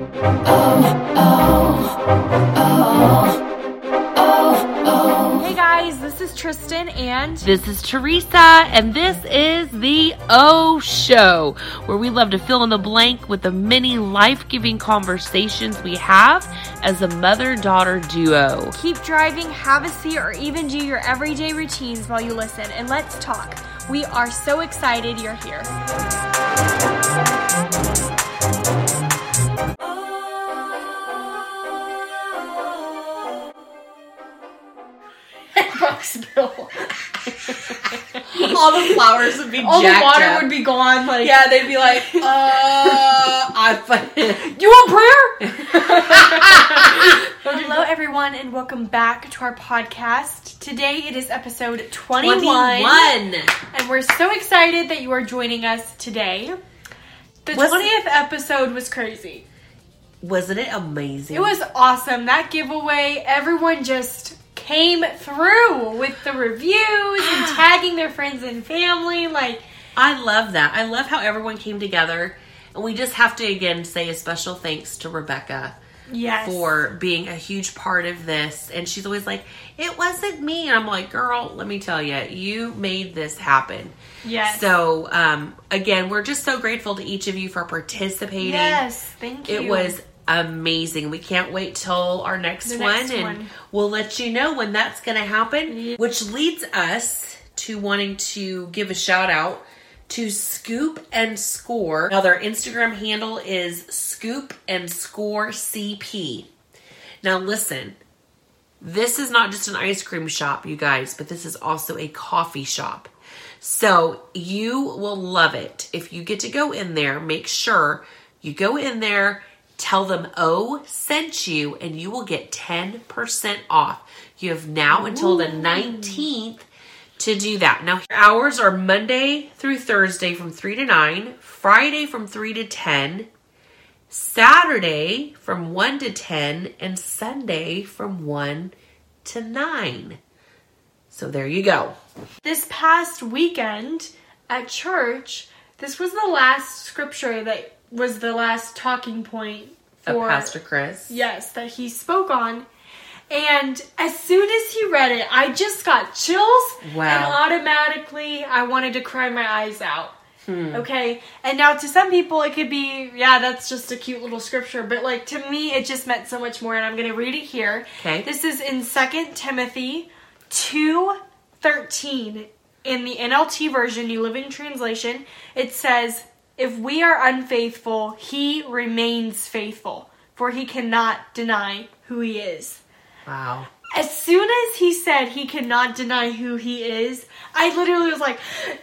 Hey guys, this is Tristan and This is Teresa, and this is the O Show, where we love to fill in the blank with the many life giving conversations we have as a mother daughter duo. keep driving, have a seat, or even do your everyday routines while you listen and let's talk. We are so excited you're here. All the flowers would be All the water up. would be gone. Like, yeah, they'd be like, uh, I. you want prayer? Hello, everyone, and welcome back to our podcast. Today it is episode 21, 21. and we're so excited that you are joining us today. The Was- 20th episode was crazy. Wasn't it amazing? It was awesome. That giveaway, everyone just came through with the reviews and tagging their friends and family. Like, I love that. I love how everyone came together. And we just have to again say a special thanks to Rebecca yes. for being a huge part of this. And she's always like, it wasn't me. And I'm like, girl, let me tell you, you made this happen. Yes. So, um, again, we're just so grateful to each of you for participating. yes, thank you. It was amazing. We can't wait till our next, one, next and one. we'll let you know when that's going to happen. Which leads us to wanting to give a shout out to Scoop and Score. Now, their Instagram handle is Scoop and Score CP. Now, listen. This is not just an ice cream shop, you guys, but this is also a coffee shop. So you will love it. If you get to go in there, make sure you go in there, tell them O sent you, and you will get 10% off. You have now until the 19th to do that. Now, hours are Monday through Thursday from 3 to 9, Friday from 3 to 10, Saturday from 1 to 10, and Sunday from 1 to 9. So there you go. this past weekend at church, this was the last scripture that was the last talking point Of for Pastor Chris. Yes, that he spoke on. And as soon as he read it, I just got chills. Wow. And automatically, I wanted to cry my eyes out. Hmm. Okay. And now, to some people, it could be, yeah, that's just a cute little scripture. But, like, to me, it just meant so much more. And I'm going to read it here. Okay. This is in 2 Timothy 2 13. In the NLT version, New Living Translation, it says, If we are unfaithful, he remains faithful, for he cannot deny who he is. Wow. As soon as he said he cannot deny who he is, I literally was like,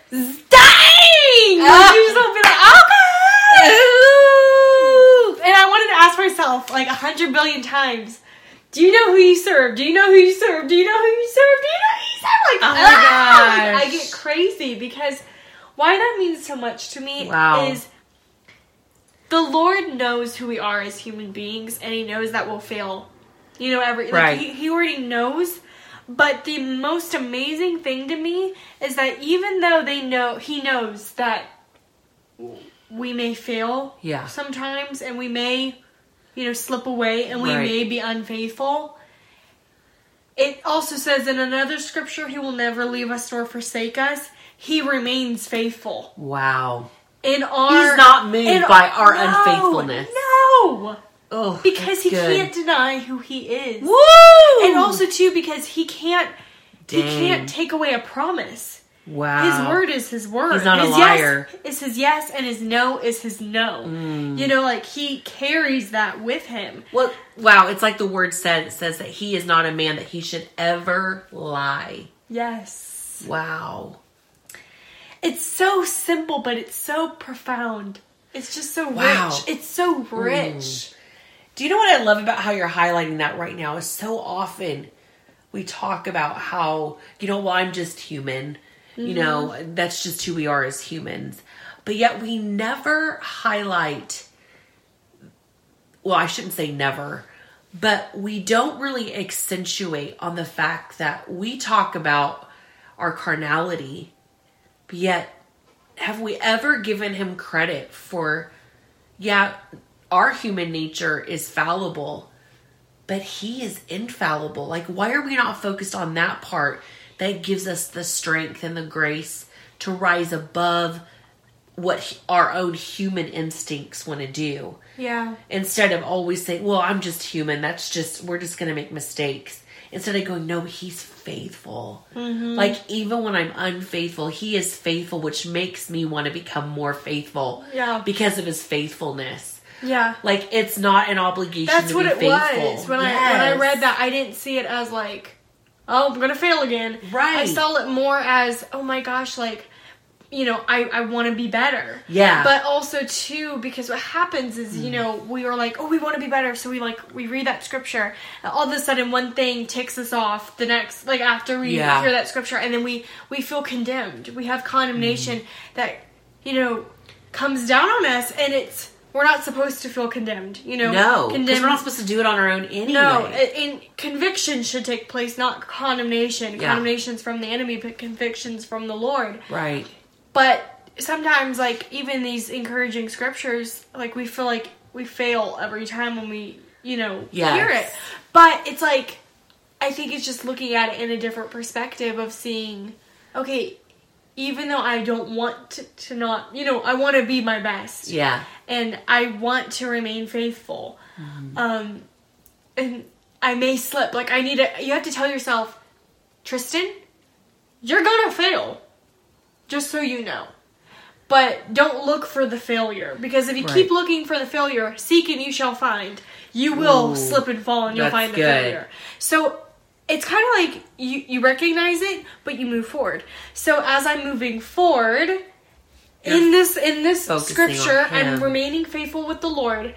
dang! Ah. You just be like, okay! And I wanted to ask myself like a hundred billion times, do you know who you serve? Do you know who you serve? Do you know who you serve? Do you know who you serve? Like, Oh my ah! Like, I get crazy because why that means so much to me Wow. is the Lord knows who we are as human beings, and He knows that we'll fail. You know, every Right. like he, he already knows. But the most amazing thing to me is that even though they know, He knows that we may fail Yeah. sometimes, and we may, you know, slip away, and we Right. may be unfaithful. It also says in another scripture, He will never leave us nor forsake us. He remains faithful Wow. in our. He's not moved by our no, unfaithfulness. No, Oh, because he good. can't deny who he is, Woo! and also too because he can't. He can't take away a promise. wow. His word is his word. He's not a his liar. Yes is his yes, and his no is his no. Mm. You know, like he carries that with him. Well, wow. It's like the word said. It says that he is not a man that he should ever lie. Yes, Wow. It's so simple, but it's so profound. It's just so Wow. rich. It's so rich. Do you know what I love about how you're highlighting that right now? Is so often we talk about how, you know, well, I'm just human. You know, mm-hmm. that's just who we are as humans. But yet we never highlight, well, I shouldn't say never, but we don't really accentuate on the fact that we talk about our carnality, but yet have we ever given him credit for, yeah, our human nature is fallible, but he is infallible. Like, why are we not focused on that part that gives us the strength and the grace to rise above what our own human instincts want to do? Yeah. Instead of always saying, well, I'm just human. That's just, we're just going to make mistakes. Instead of going, no, he's faithful. Mm-hmm. Like, even when I'm unfaithful, he is faithful, which makes me want to become more faithful Yeah. because of his faithfulness. Yeah. Like, it's not an obligation That's to what be it faithful. was. When I when I read that, I didn't see it as like, oh, I'm gonna fail again. Right. I saw it more as, oh my gosh, like, you know, I I want to be better. Yeah. But also too, because what happens is, you know, we are like, oh, we want to be better, so we like we read that scripture, and all of a sudden one thing ticks us off. The next, like after we Yeah. hear that scripture, and then we we feel condemned. We have condemnation Mm. that you know comes down on us, and it's. We're not supposed to feel condemned, you know. No, because condemned. we're not supposed to do it on our own anyway. No, in conviction should take place, not condemnation. Yeah. Condemnation's from the enemy, but convictions from the Lord. right. But sometimes, like even these encouraging scriptures, like we feel like we fail every time when we, you know, Yes. hear it. But it's like I think it's just looking at it in a different perspective of seeing, okay, even though I don't want to, to not, you know, I want to be my best Yeah. and I want to remain faithful. Um, and I may slip. Like I need to. You have to tell yourself, Tristan, you're gonna fail. Just so you know. But don't look for the failure because if you Right. keep looking for the failure, seek and you shall find. You will Ooh, slip and fall and you'll find the good. failure. So it's kind of like you you recognize it, but you move forward. So as I'm moving forward in this in this focusing scripture. I'm remaining faithful with the Lord.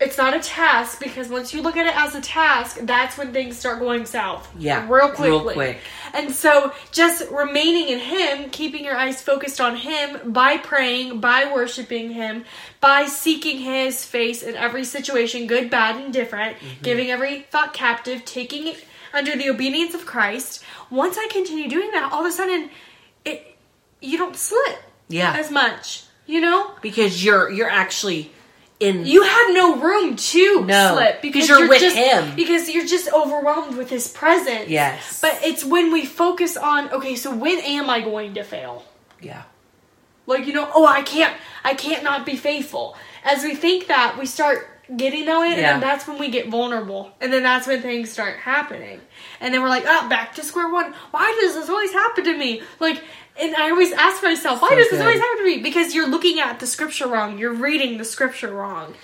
It's not a task because once you look at it as a task, that's when things start going south. Yeah, real quickly. real quick. And so, just remaining in Him, keeping your eyes focused on Him by praying, by worshiping Him, by seeking His face in every situation, good, bad, and different, Mm-hmm. giving every thought captive, taking it under the obedience of Christ. Once I continue doing that, all of a sudden, it you don't slip Yeah. as much. You know, because you're you're actually in you have no room to No, slip because you're with just, him. Because you're just overwhelmed with His presence. Yes. But it's when we focus on okay, so when am I going to fail? yeah. Like you know, oh, I can't, I can't not be faithful. As we think that, we start getting way, and Yeah. then that's when we get vulnerable, and then that's when things start happening, and then we're like, oh, back to square one. Why does this always happen to me? Like, and I always ask myself, why So does this good. always happen to me? Because you're looking at the scripture wrong. You're reading the scripture wrong.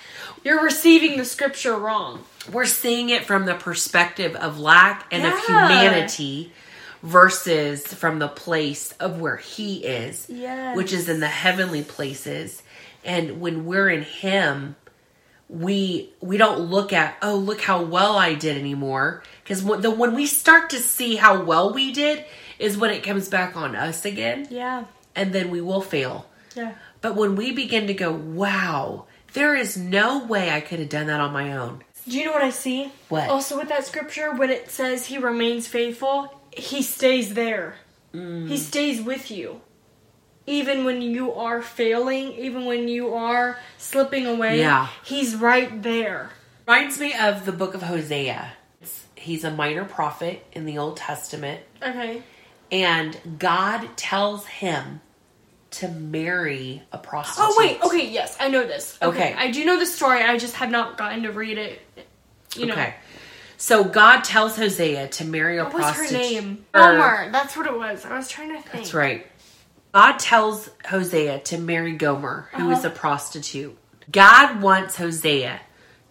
You're receiving the scripture wrong. We're seeing it from the perspective of lack and of humanity versus from the place of where he is, Yes. which is in the heavenly places. And when we're in him, we we don't look at oh look how well I did anymore because when, the when we start to see how well we did is when it comes back on us again Yeah. and then we will fail. Yeah. But when we begin to go, wow, there is no way I could have done that on my own. Do you know what I see? What? Also, with that scripture, when it says he remains faithful, he stays there. Mm. He stays with you. Even when you are failing, even when you are slipping away, Yeah. he's right there. Reminds me of the book of Hosea. He's a minor prophet in the Old Testament, Okay. And God tells him to marry a prostitute. Oh, wait. Okay, yes, I know this. Okay. Okay. I do know the story. I just have not gotten to read it. You know. Okay. So God tells Hosea to marry a prostitute. What was her name? Gomer. That's what it was. I was trying to think. That's right. God tells Hosea to marry Gomer, who is Uh-huh. a prostitute. God wants Hosea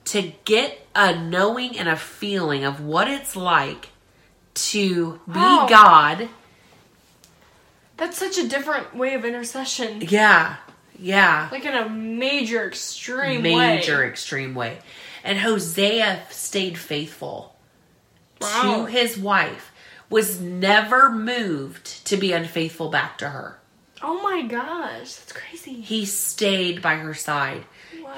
to get a knowing and a feeling of what it's like to be Wow. God. That's such a different way of intercession. Yeah. Yeah. Like in a major, extreme way. Major extreme way. And Hosea stayed faithful Wow. to his wife, was never moved to be unfaithful back to her. Oh my gosh, that's crazy. He stayed by her side.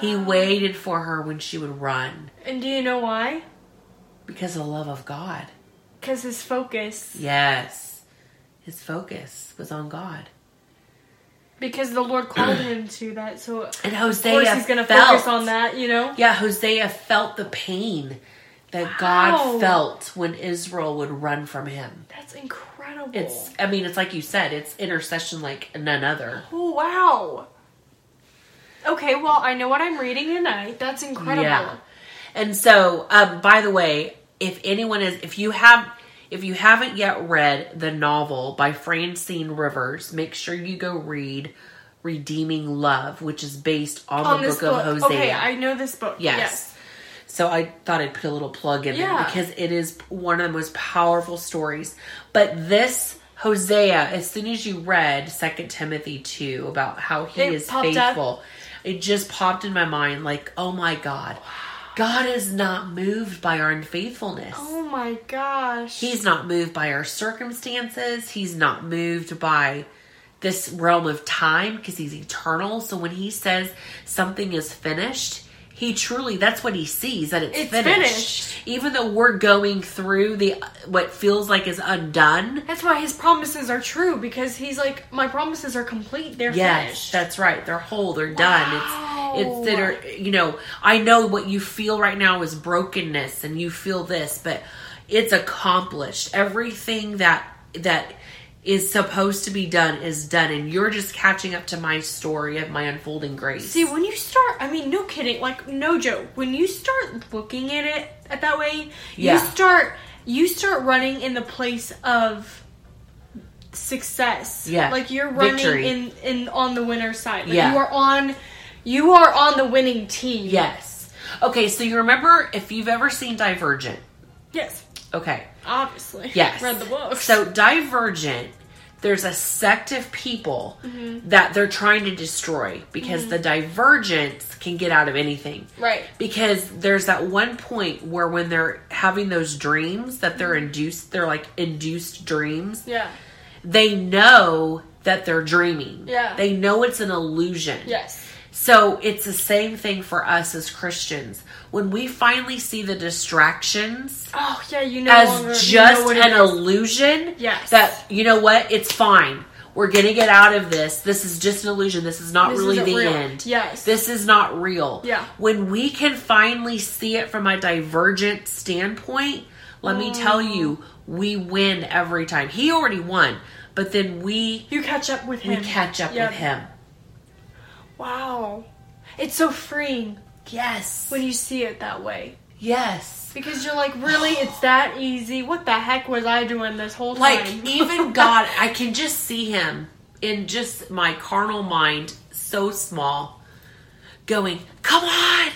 He waited for her when she would run And do you know why? because of the love of God. Because his focus. Yes. His focus was on God. because the Lord called him to that. So And of course he's going to focus on that. You know. Yeah, Hosea felt the pain that Wow. God felt when Israel would run from him. That's incredible. It's, I mean, it's like you said, it's intercession like none other. oh wow. Okay, well I know what I'm reading tonight. That's incredible. Yeah. And so, um, by the way, if anyone is, if you have, if you haven't yet read the novel by Francine Rivers, make sure you go read Redeeming Love, which is based on, On the book, book. of Hosea. Okay, I know this book. Yes. Yes. So I thought I'd put a little plug in there because it is one of the most powerful stories. But this Hosea, as soon as you read Second Timothy two about how he It is popped up. faithful, it just popped in my mind like, oh my God, God is not moved by our unfaithfulness. Oh my gosh. He's not moved by our circumstances. He's not moved by this realm of time because he's eternal. So when he says something is finished, he truly that's what he sees that it's, It's finished. finished. Even though we're going through the what feels like is undone. That's why his promises are true because he's like, my promises are complete. They're Yes, finished. that's right. They're whole. They're done. Wow. It's it's that are you know. I know what you feel right now is brokenness, and you feel this, but it's accomplished. Everything that that is supposed to be done is done, and you're just catching up to my story of my unfolding grace. See, when you start, I mean, no kidding, like no joke. When you start looking at it at that way, Yeah. you start you start running in the place of success. Yeah. like you're running Victory. in in on the winner's side. Like Yeah. you are on you are on the winning team. yes. Okay, so you remember if you've ever seen Divergent? Yes. Okay. Obviously. Yes. Read the book. So Divergent, there's a sect of people Mm-hmm. that they're trying to destroy because the Divergents can get out of anything. Right. Because there's that one point where when they're having those dreams that they're Mm-hmm. induced, they're like induced dreams. Yeah. They know that they're dreaming. Yeah. They know it's an illusion. Yes. So it's the same thing for us as Christians. When we finally see the distractions Oh yeah, you know as longer you just know an illusion, Yes. that you know what, it's fine. We're gonna get out of this. This is just an illusion. This is not This really the real. end. Yes. This is not real. Yeah. When we can finally see it from a divergent standpoint, let me tell Mm. you, we win every time. He already won, but then we you catch up with him. we catch up Yep. with him. Wow. It's so freeing Yes. when you see it that way. yes. Because you're like, really? It's that easy? What the heck was I doing this whole time? Like even God, I can just see him in just my carnal mind, so small, going, "Come on."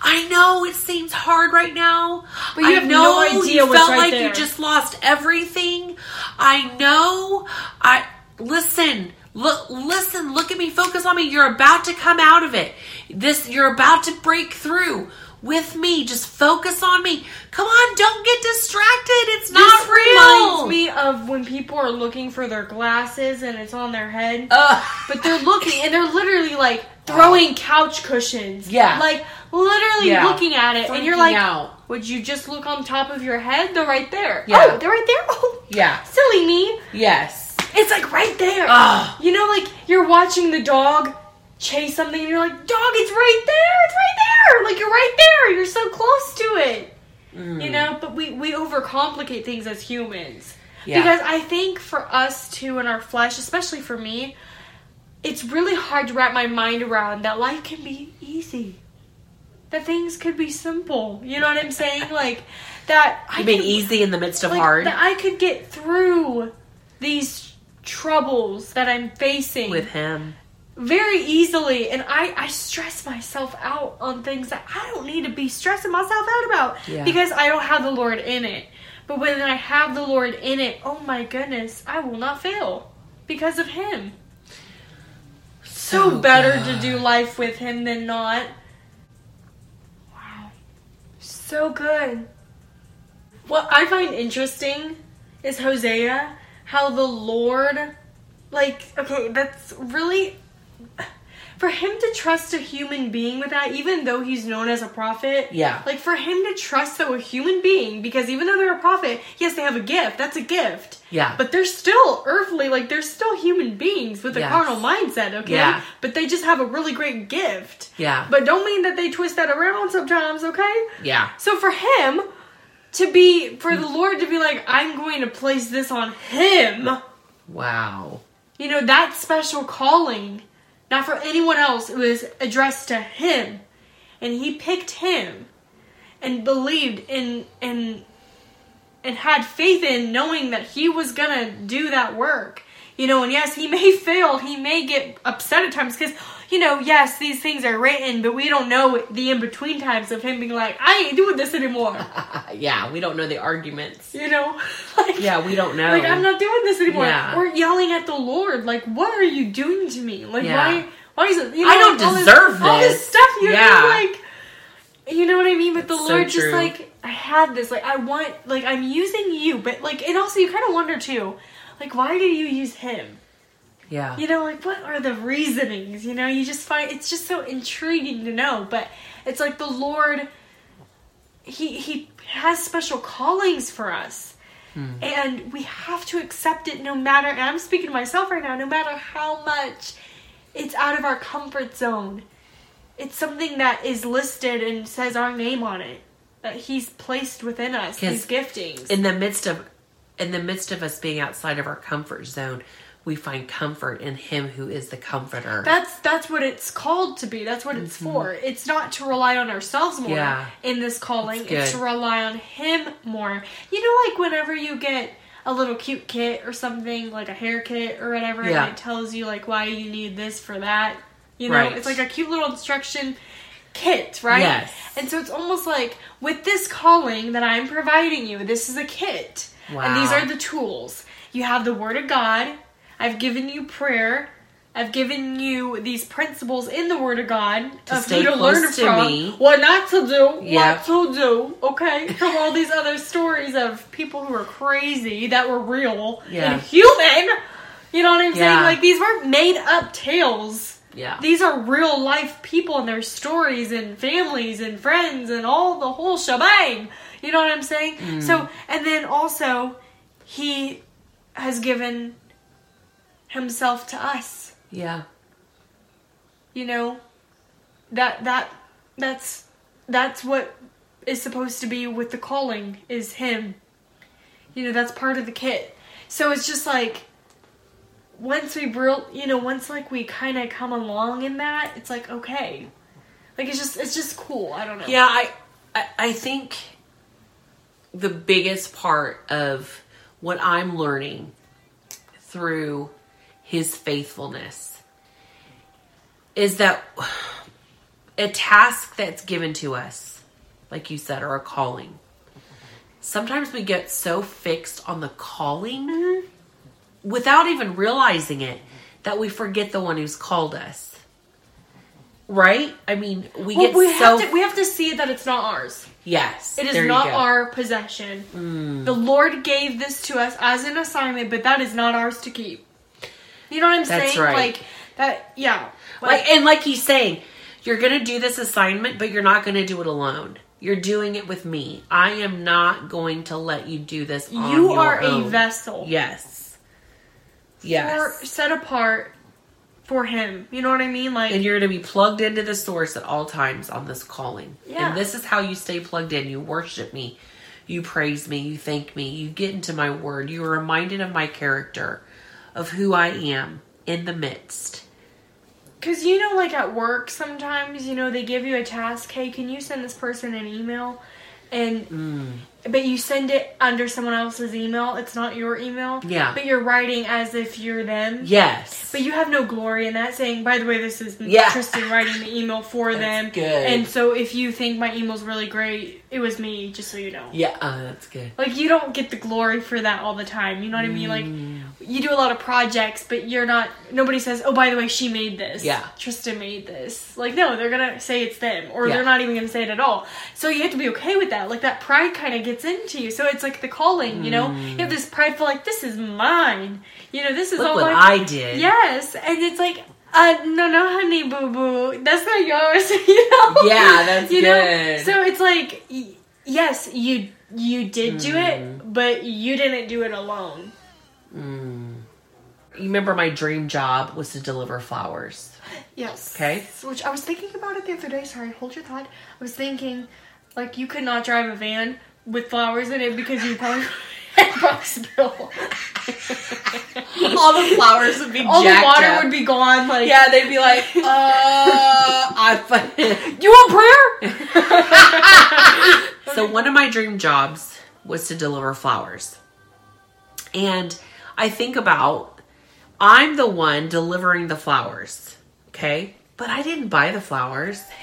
I know it seems hard right now. But you I have know no idea you felt right like there. you just lost everything. I know. I listen. Look, listen. Look at me. Focus on me. You're about to come out of it. This. You're about to break through with me. Just focus on me. Come on. Don't get distracted. It's This not real. reminds me of when people are looking for their glasses and it's on their head. Ugh. but they're looking and they're literally like throwing couch cushions. Yeah. Like literally Yeah. looking at it. and you're like, out. would you just look on top of your head? They're right there. Yeah. Oh, they're right there. Oh, Yeah. silly me. Yes. It's like right there. You know, like you're watching the dog chase something and you're like, dog, it's right there. It's right there. Like you're right there. You're so close to it. Mm. You know, but we, we overcomplicate things as humans. Yeah. Because I think for us too in our flesh, especially for me, it's really hard to wrap my mind around that life can be easy. That things could be simple. You know what I'm saying? Like that I You mean easy in the midst of like, hard that I could get through these troubles that I'm facing with him? very easily and I, I stress myself out on things that I don't need to be stressing myself out about Yeah. because I don't have the Lord in it. But when I have the Lord in it, oh my goodness, I will not fail because of him. So, oh, better good. to do life with him than not. Wow. So good. What I find interesting is Hosea, how the Lord, like, okay, that's really. for him to trust a human being with that, even though he's known as a prophet. Yeah. Like for him to trust that a human being, because even though they're a prophet, yes, they have a gift. That's a gift. Yeah. But they're still earthly, like they're still human beings with a Yes. carnal mindset, okay? Yeah. But they just have a really great gift. Yeah. But don't mean that they twist that around sometimes, okay? Yeah. So for him to be, for the Lord to be like, I'm going to place this on him, Wow. you know, that special calling, not for anyone else, it was addressed to him. And he picked him and believed in, and, and had faith in knowing that he was gonna do that work. You know, and yes, he may fail, he may get upset at times because, you know, yes, these things are written, but we don't know the in between times of him being like, I ain't doing this anymore. yeah, we don't know the arguments. You know? like, Yeah, we don't know. Like, I'm not doing this anymore. Yeah. Or yelling at the Lord, like, what are you doing to me? Like, Yeah. why, why is it, you know, I don't all deserve All this this. stuff, you Yeah. know, like, you know what I mean? But the That's so Lord just, like, I had this, like, I want, like, I'm using you, but, like, and also you kind of wonder, too, like, why did you use him? Yeah. You know, like what are the reasonings? You know, you just find it's just so intriguing to know. But it's like the Lord, he he has special callings for us, hmm. and we have to accept it no matter. And I'm speaking to myself right now. No matter how much it's out of our comfort zone, it's something that is listed and says our name on it. That He's placed within us these 'Cause giftings. in the midst of in the midst of us being outside of our comfort zone, we find comfort in him who is the comforter. That's that's what it's called to be. That's what it's for. It's not to rely on ourselves more Mm-hmm. Yeah. in this calling. It's to rely on Him more. You know, like whenever you get a little cute kit or something, like a hair kit or whatever, Yeah. and it tells you like why you need this for that. You know, Right. it's like a cute little instruction kit, right? Yes. And so it's almost like with this calling that I'm providing you, this is a kit. And these are the tools. You have the Word of God. I've given you prayer. I've given you these principles in the Word of God To of stay who to close learn to from, me. what not to do, Yeah. what to do. Okay, from all these other stories of people who are crazy that were real Yeah. and human. You know what I'm saying? Like these weren't made up tales. yeah. These are real life people and their stories and families and friends and all the whole shebang. You know what I'm saying? Mm. So, and then also, he has given himself to us. yeah. You know, that that that's that's what is supposed to be with the calling is him. You know, that's part of the kit. So it's just like once we bro- you know, once like we kind of come along in that, it's like okay. Like it's just it's just cool. I don't know. Yeah, I, I I think the biggest part of what I'm learning through his faithfulness is that a task that's given to us, like you said, or a calling. Sometimes we get so fixed on the calling without even realizing it that we forget the one who's called us. Right? I mean, we Well, get we so have to we have to see that it's not ours. Yes. It is not our possession. Mm. The Lord gave this to us as an assignment, but that is not ours to keep. You know what I'm That's saying? right. Like that yeah. Like and like he's saying, you're gonna do this assignment, but you're not gonna do it alone. You're doing it with me. I am not going to let you do this. On you are own. a vessel. Yes. Yes. For, set apart for him. You know what I mean? Like and you're going to be plugged into the source at all times on this calling. Yeah. And this is how you stay plugged in. You worship me. You praise me. You thank me. You get into my word. You are reminded of my character, of who I am in the midst. Cause you know, like at work, sometimes you know they give you a task. Hey, can you send this person an email? And Mm. but you send it under someone else's email. It's not your email. Yeah. But you're writing as if you're them. Yes. But you have no glory in that. Saying, by the way, this is Yeah. Tristan writing the email for them. good. And so, if you think my email's really great, it was me. Just so you know. yeah, uh, that's good. Like you don't get the glory for that all the time. You know what I mean? Like Mm. You do a lot of projects, but you're not. Nobody says, "Oh, by the way, she made this." Yeah. Tristan made this. Like no, they're gonna say it's them, or Yeah. they're not even gonna say it at all. So you have to be okay with that. Like that pride kind of gets into you. So it's like the calling. You know, you have this prideful like this is mine. You know, this is Look all what I did. Yes, and it's like Uh, no, no, honey, boo boo. That's not yours. you know? Yeah, that's you know? good. So it's like, y- yes, you you did do Mm. it, but you didn't do it alone. You remember my dream job was to deliver flowers. Yes. Okay. Which I was thinking about it the other day. Sorry, hold your thought. I was thinking, like, you could not drive a van with flowers in it because you probably spill. All the flowers would be All the water up. would be gone. Like, Yeah, they'd be like, uh, I. you want prayer? so one of my dream jobs was to deliver flowers, and I think about I'm the one delivering the flowers, okay, but I didn't buy the flowers,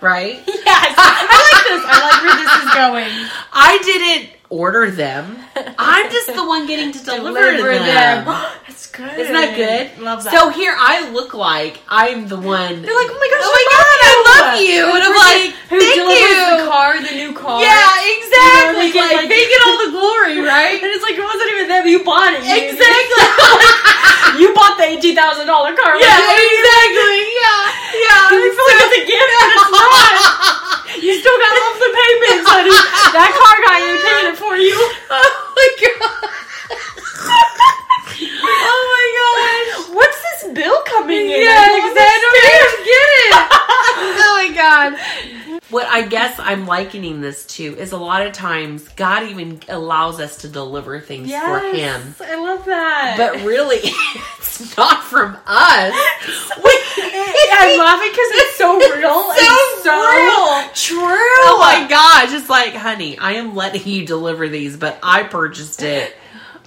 right? Yes, I like this. I like where this is going. I didn't order them. I'm just the one getting to deliver, them. That's good. Isn't that good? Love that. So here I look like I'm the one. they're like, oh my gosh, oh my god, I love you, and I'm like, who thank delivers you. the car, the new car? Yeah, exactly. You know, get, like, like- they get all the glory, right? And it's like it wasn't even them. You bought it. You- exactly. You bought the eighteen thousand dollar car. yeah, exactly. Yeah, yeah. You feel like it's a gift, but it's not. You still got monthly payments, honey. That car guy ain't paying it for you. oh my god. oh my gosh. What's this bill coming in? Yeah, I exactly. don't oh understand. my god. What I guess I'm likening this to is a lot of times God even allows us to deliver things for Him. I love that. But really, it's not from us. I love it because it's so real. It's so real. true. Oh my gosh, it's like, honey, I am letting you deliver these, but I purchased it.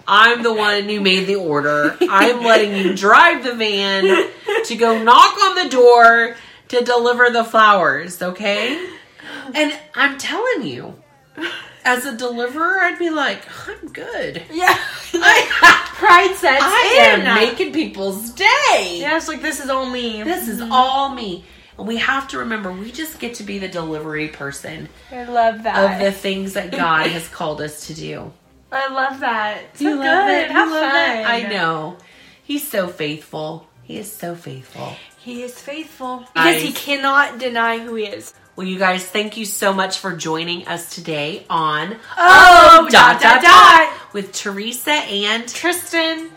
I'm the one who made the order. I'm letting you drive the van to go knock on the door to deliver the flowers, okay? And I'm telling you, as a deliverer, I'd be like, I'm good. Yeah. I, Pride sets I in. am making people's day. Yeah, it's like this is all me. This is mm-hmm. all me. And we have to remember, we just get to be the delivery person I love that. of the things that God has called us to do. I love that. So You good. love it? Have love fun. it? I know. He's so faithful. He is so faithful. He is faithful because he cannot deny who he is. Well, you guys, thank you so much for joining us today on Oh, um, dot, dot, dot. with Teresa and Tristan.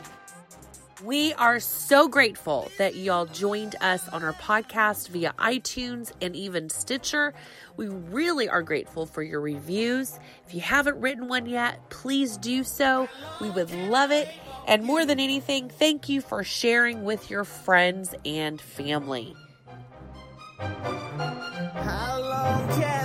We are so grateful that y'all joined us on our podcast via iTunes and even Stitcher. We really are grateful for your reviews. If you haven't written one yet, please do so. We would love it. And more than anything, thank you for sharing with your friends and family. How long can